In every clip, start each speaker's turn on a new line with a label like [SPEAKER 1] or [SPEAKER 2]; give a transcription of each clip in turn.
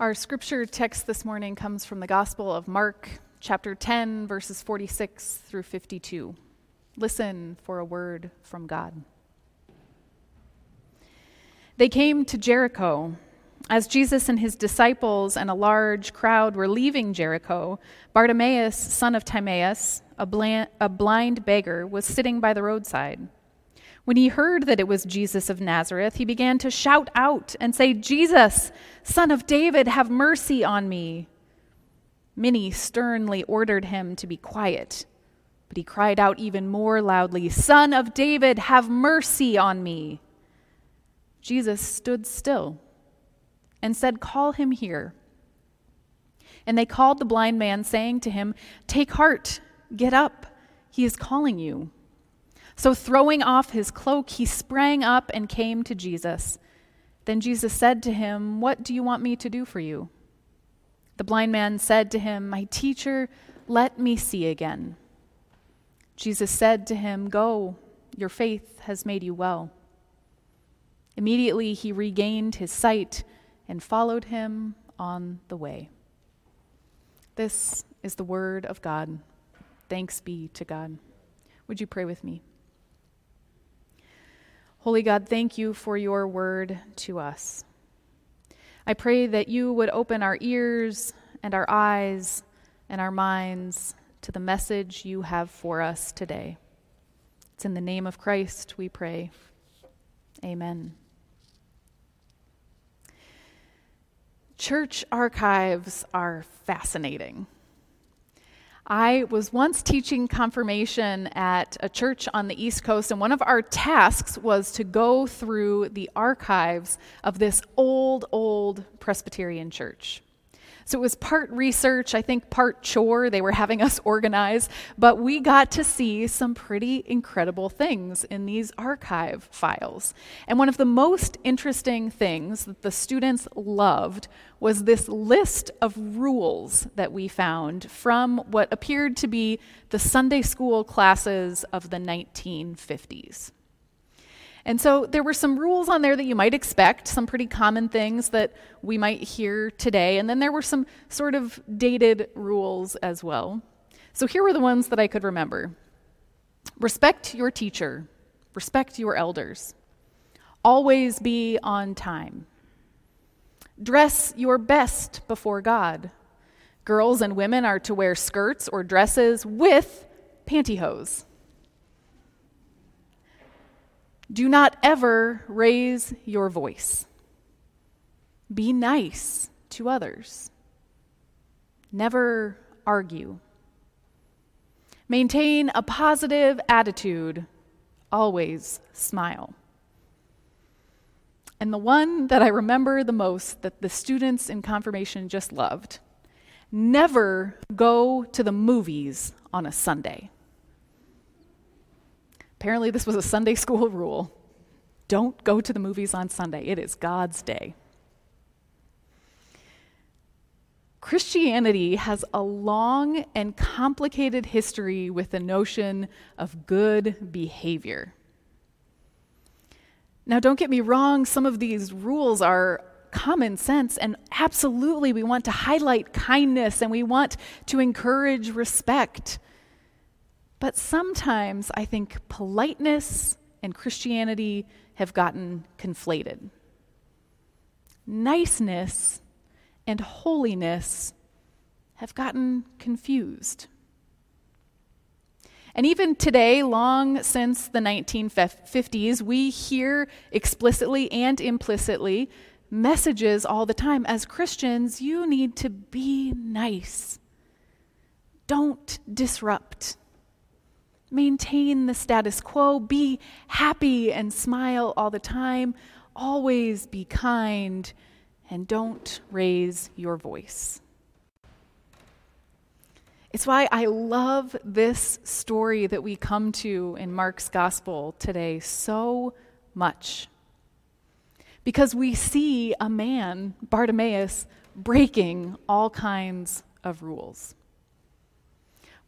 [SPEAKER 1] Our scripture text this morning comes from the Gospel of Mark, chapter 10, verses 46 through 52. Listen for a word from God. They came to Jericho. As Jesus and his disciples and a large crowd were leaving Jericho, Bartimaeus, son of Timaeus, a, bland, a blind beggar, was sitting by the roadside. When he heard that it was Jesus of Nazareth, he began to shout out and say, Jesus, son of David, have mercy on me. Many sternly ordered him to be quiet, but he cried out even more loudly, Son of David, have mercy on me. Jesus stood still and said, Call him here. And they called the blind man, saying to him, Take heart, get up, he is calling you. So, throwing off his cloak, he sprang up and came to Jesus. Then Jesus said to him, What do you want me to do for you? The blind man said to him, My teacher, let me see again. Jesus said to him, Go, your faith has made you well. Immediately he regained his sight and followed him on the way. This is the word of God. Thanks be to God. Would you pray with me? Holy God, thank you for your word to us. I pray that you would open our ears and our eyes and our minds to the message you have for us today. It's in the name of Christ we pray. Amen. Church archives are fascinating. I was once teaching confirmation at a church on the East Coast, and one of our tasks was to go through the archives of this old, old Presbyterian church. So it was part research, I think part chore. They were having us organize, but we got to see some pretty incredible things in these archive files. And one of the most interesting things that the students loved was this list of rules that we found from what appeared to be the Sunday school classes of the 1950s. And so there were some rules on there that you might expect, some pretty common things that we might hear today. And then there were some sort of dated rules as well. So here were the ones that I could remember respect your teacher, respect your elders, always be on time, dress your best before God. Girls and women are to wear skirts or dresses with pantyhose. Do not ever raise your voice. Be nice to others. Never argue. Maintain a positive attitude. Always smile. And the one that I remember the most that the students in confirmation just loved never go to the movies on a Sunday. Apparently, this was a Sunday school rule. Don't go to the movies on Sunday, it is God's day. Christianity has a long and complicated history with the notion of good behavior. Now, don't get me wrong, some of these rules are common sense, and absolutely we want to highlight kindness and we want to encourage respect. But sometimes I think politeness and Christianity have gotten conflated. Niceness and holiness have gotten confused. And even today, long since the 1950s, we hear explicitly and implicitly messages all the time. As Christians, you need to be nice, don't disrupt. Maintain the status quo. Be happy and smile all the time. Always be kind and don't raise your voice. It's why I love this story that we come to in Mark's gospel today so much. Because we see a man, Bartimaeus, breaking all kinds of rules.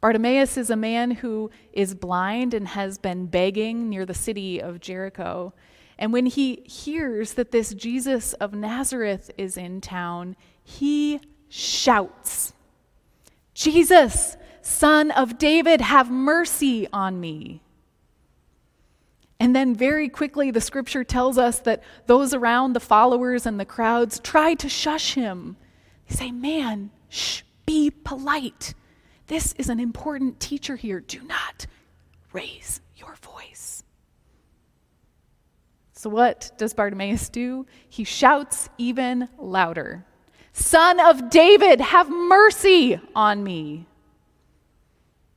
[SPEAKER 1] Bartimaeus is a man who is blind and has been begging near the city of Jericho. And when he hears that this Jesus of Nazareth is in town, he shouts, Jesus, son of David, have mercy on me. And then, very quickly, the scripture tells us that those around the followers and the crowds try to shush him. They say, Man, shh, be polite. This is an important teacher here. Do not raise your voice. So, what does Bartimaeus do? He shouts even louder Son of David, have mercy on me.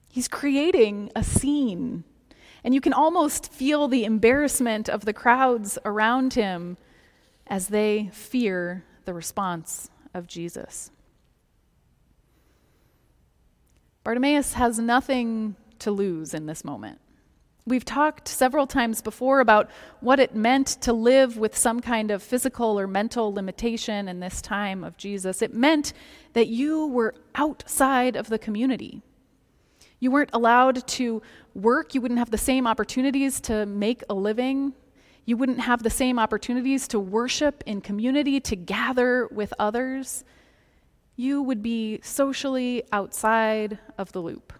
[SPEAKER 1] He's creating a scene and you can almost feel the embarrassment of the crowds around him as they fear the response of Jesus. Bartimaeus has nothing to lose in this moment. We've talked several times before about what it meant to live with some kind of physical or mental limitation in this time of Jesus. It meant that you were outside of the community. You weren't allowed to work. You wouldn't have the same opportunities to make a living. You wouldn't have the same opportunities to worship in community, to gather with others. You would be socially outside of the loop.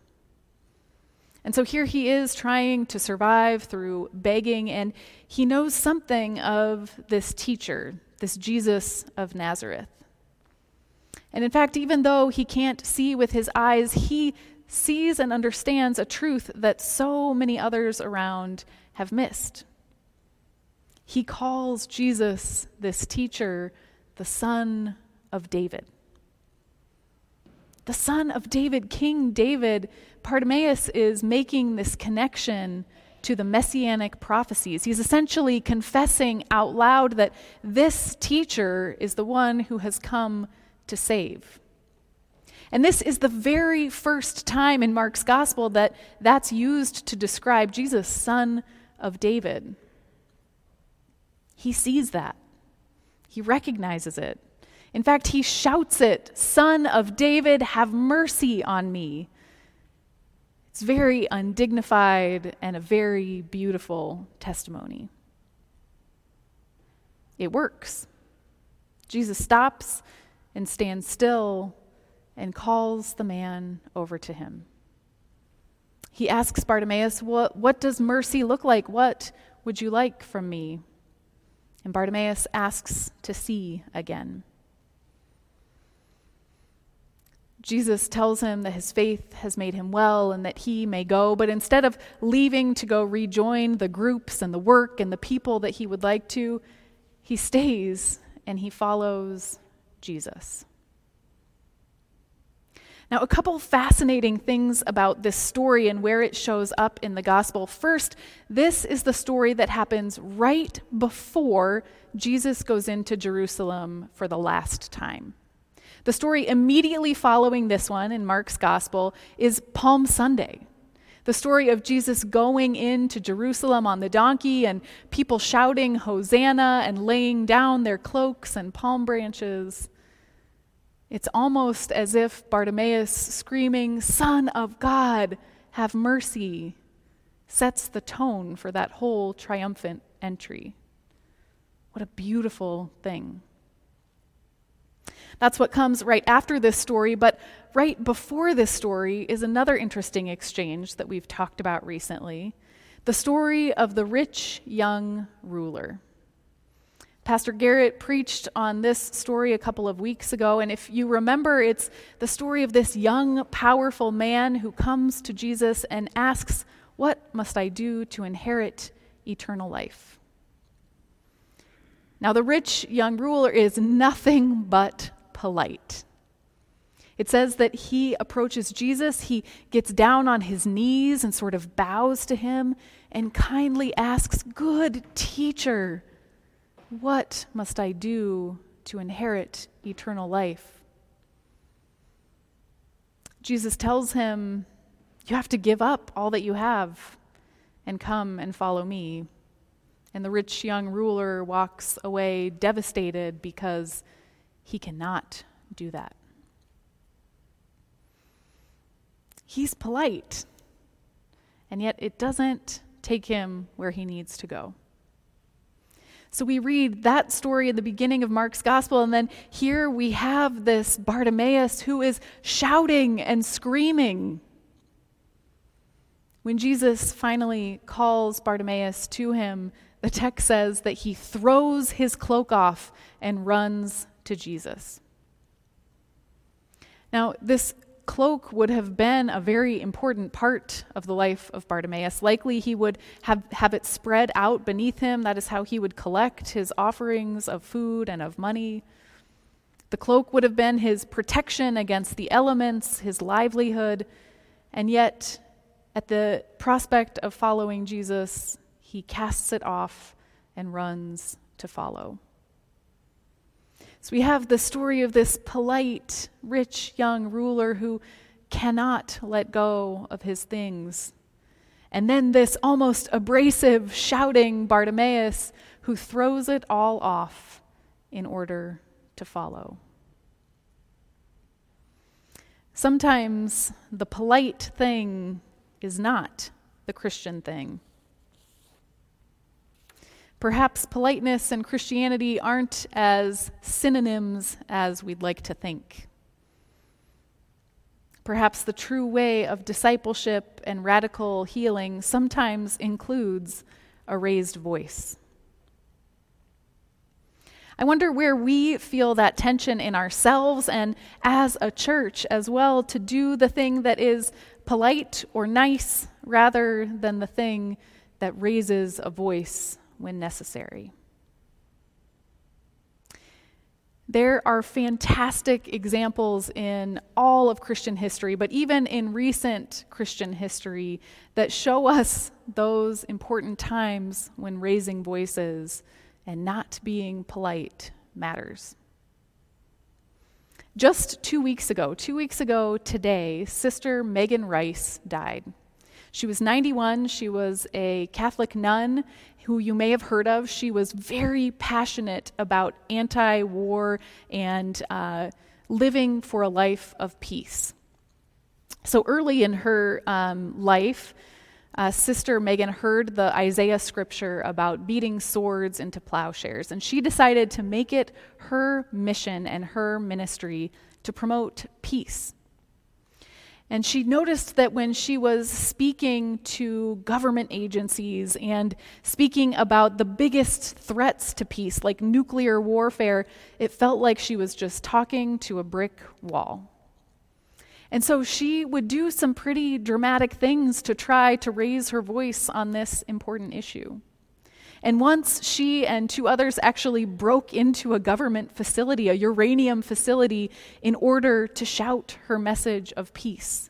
[SPEAKER 1] And so here he is trying to survive through begging, and he knows something of this teacher, this Jesus of Nazareth. And in fact, even though he can't see with his eyes, he sees and understands a truth that so many others around have missed. He calls Jesus, this teacher, the son of David. The son of David, King David, Bartimaeus is making this connection to the messianic prophecies. He's essentially confessing out loud that this teacher is the one who has come to save. And this is the very first time in Mark's gospel that that's used to describe Jesus, son of David. He sees that, he recognizes it. In fact, he shouts it Son of David, have mercy on me. It's very undignified and a very beautiful testimony. It works. Jesus stops and stands still and calls the man over to him. He asks Bartimaeus, what, what does mercy look like? What would you like from me? And Bartimaeus asks to see again. Jesus tells him that his faith has made him well and that he may go, but instead of leaving to go rejoin the groups and the work and the people that he would like to, he stays and he follows Jesus. Now, a couple fascinating things about this story and where it shows up in the gospel. First, this is the story that happens right before Jesus goes into Jerusalem for the last time. The story immediately following this one in Mark's gospel is Palm Sunday. The story of Jesus going into Jerusalem on the donkey and people shouting Hosanna and laying down their cloaks and palm branches. It's almost as if Bartimaeus screaming, Son of God, have mercy, sets the tone for that whole triumphant entry. What a beautiful thing. That's what comes right after this story, but right before this story is another interesting exchange that we've talked about recently the story of the rich young ruler. Pastor Garrett preached on this story a couple of weeks ago, and if you remember, it's the story of this young, powerful man who comes to Jesus and asks, What must I do to inherit eternal life? Now, the rich young ruler is nothing but polite. It says that he approaches Jesus, he gets down on his knees and sort of bows to him and kindly asks, Good teacher what must I do to inherit eternal life? Jesus tells him, You have to give up all that you have and come and follow me. And the rich young ruler walks away devastated because he cannot do that. He's polite, and yet it doesn't take him where he needs to go. So we read that story in the beginning of Mark's gospel, and then here we have this Bartimaeus who is shouting and screaming. When Jesus finally calls Bartimaeus to him, the text says that he throws his cloak off and runs to Jesus. Now, this cloak would have been a very important part of the life of Bartimaeus. Likely he would have, have it spread out beneath him. That is how he would collect his offerings of food and of money. The cloak would have been his protection against the elements, his livelihood, and yet, at the prospect of following Jesus, he casts it off and runs to follow. So we have the story of this polite, rich young ruler who cannot let go of his things. And then this almost abrasive, shouting Bartimaeus who throws it all off in order to follow. Sometimes the polite thing is not the Christian thing. Perhaps politeness and Christianity aren't as synonyms as we'd like to think. Perhaps the true way of discipleship and radical healing sometimes includes a raised voice. I wonder where we feel that tension in ourselves and as a church as well to do the thing that is polite or nice rather than the thing that raises a voice when necessary. There are fantastic examples in all of Christian history, but even in recent Christian history, that show us those important times when raising voices and not being polite matters. Just two weeks ago, two weeks ago today, Sister Megan Rice died. She was 91. She was a Catholic nun who you may have heard of. She was very passionate about anti war and uh, living for a life of peace. So early in her um, life, uh, Sister Megan heard the Isaiah scripture about beating swords into plowshares, and she decided to make it her mission and her ministry to promote peace and she noticed that when she was speaking to government agencies and speaking about the biggest threats to peace, like nuclear warfare, it felt like she was just talking to a brick wall. And so she would do some pretty dramatic things to try to raise her voice on this important issue. And once she and two others actually broke into a government facility, a uranium facility, in order to shout her message of peace.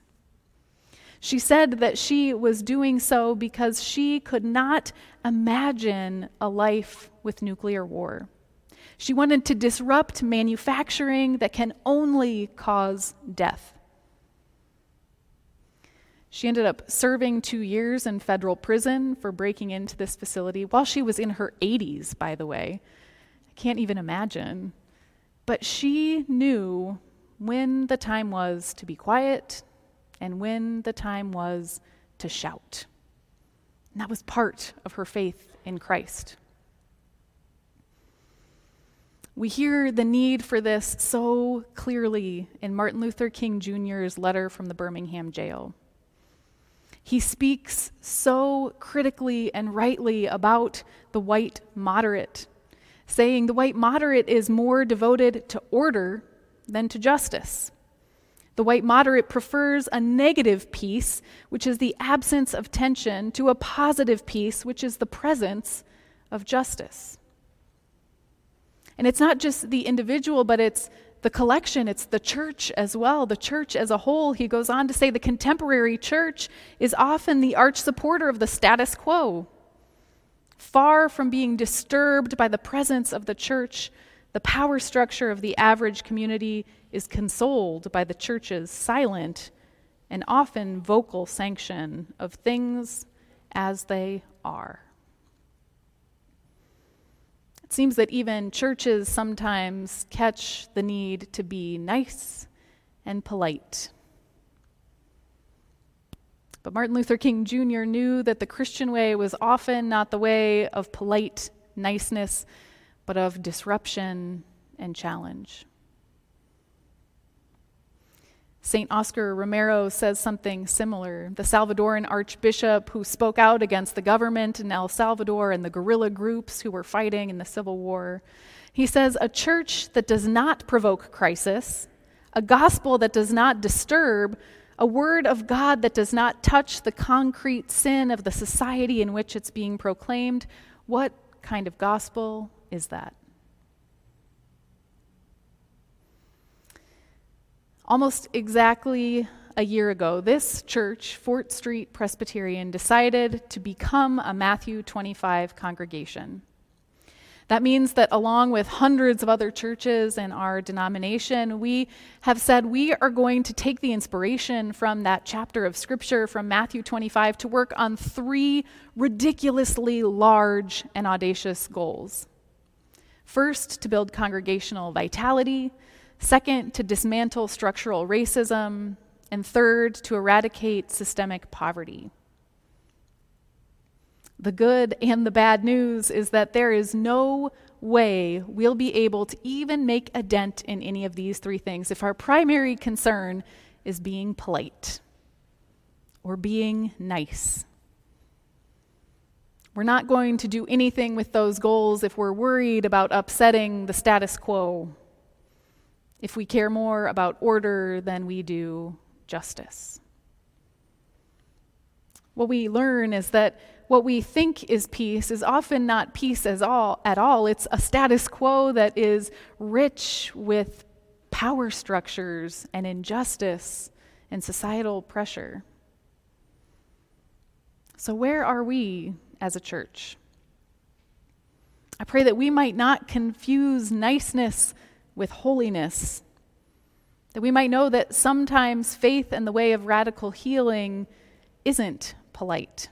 [SPEAKER 1] She said that she was doing so because she could not imagine a life with nuclear war. She wanted to disrupt manufacturing that can only cause death. She ended up serving two years in federal prison for breaking into this facility while she was in her 80s, by the way. I can't even imagine. But she knew when the time was to be quiet and when the time was to shout. And that was part of her faith in Christ. We hear the need for this so clearly in Martin Luther King Jr.'s letter from the Birmingham jail. He speaks so critically and rightly about the white moderate, saying the white moderate is more devoted to order than to justice. The white moderate prefers a negative peace, which is the absence of tension, to a positive peace, which is the presence of justice. And it's not just the individual, but it's the collection, it's the church as well, the church as a whole. He goes on to say the contemporary church is often the arch supporter of the status quo. Far from being disturbed by the presence of the church, the power structure of the average community is consoled by the church's silent and often vocal sanction of things as they are seems that even churches sometimes catch the need to be nice and polite. But Martin Luther King Jr. knew that the Christian way was often not the way of polite niceness, but of disruption and challenge. St. Oscar Romero says something similar. The Salvadoran archbishop who spoke out against the government in El Salvador and the guerrilla groups who were fighting in the Civil War. He says, A church that does not provoke crisis, a gospel that does not disturb, a word of God that does not touch the concrete sin of the society in which it's being proclaimed, what kind of gospel is that? Almost exactly a year ago, this church, Fort Street Presbyterian, decided to become a Matthew 25 congregation. That means that, along with hundreds of other churches in our denomination, we have said we are going to take the inspiration from that chapter of Scripture from Matthew 25 to work on three ridiculously large and audacious goals. First, to build congregational vitality. Second, to dismantle structural racism. And third, to eradicate systemic poverty. The good and the bad news is that there is no way we'll be able to even make a dent in any of these three things if our primary concern is being polite or being nice. We're not going to do anything with those goals if we're worried about upsetting the status quo if we care more about order than we do justice. What we learn is that what we think is peace is often not peace as all, at all. It's a status quo that is rich with power structures and injustice and societal pressure. So, where are we as a church? I pray that we might not confuse niceness with holiness. That we might know that sometimes faith and the way of radical healing isn't polite.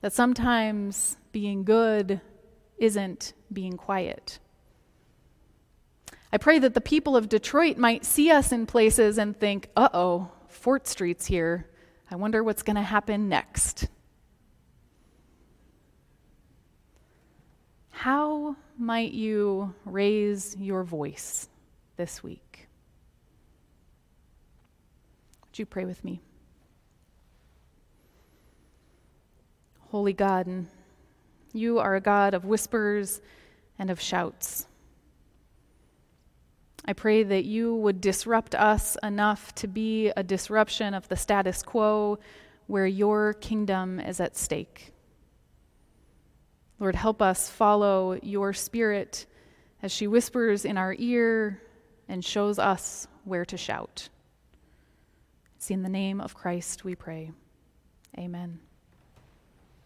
[SPEAKER 1] That sometimes being good isn't being quiet. I pray that the people of Detroit might see us in places and think, uh oh, Fort Street's here. I wonder what's going to happen next. How might you raise your voice this week? Would you pray with me? Holy God, you are a God of whispers and of shouts. I pray that you would disrupt us enough to be a disruption of the status quo where your kingdom is at stake. Lord, help us follow your spirit as she whispers in our ear and shows us where to shout. It's in the name of Christ we pray. Amen.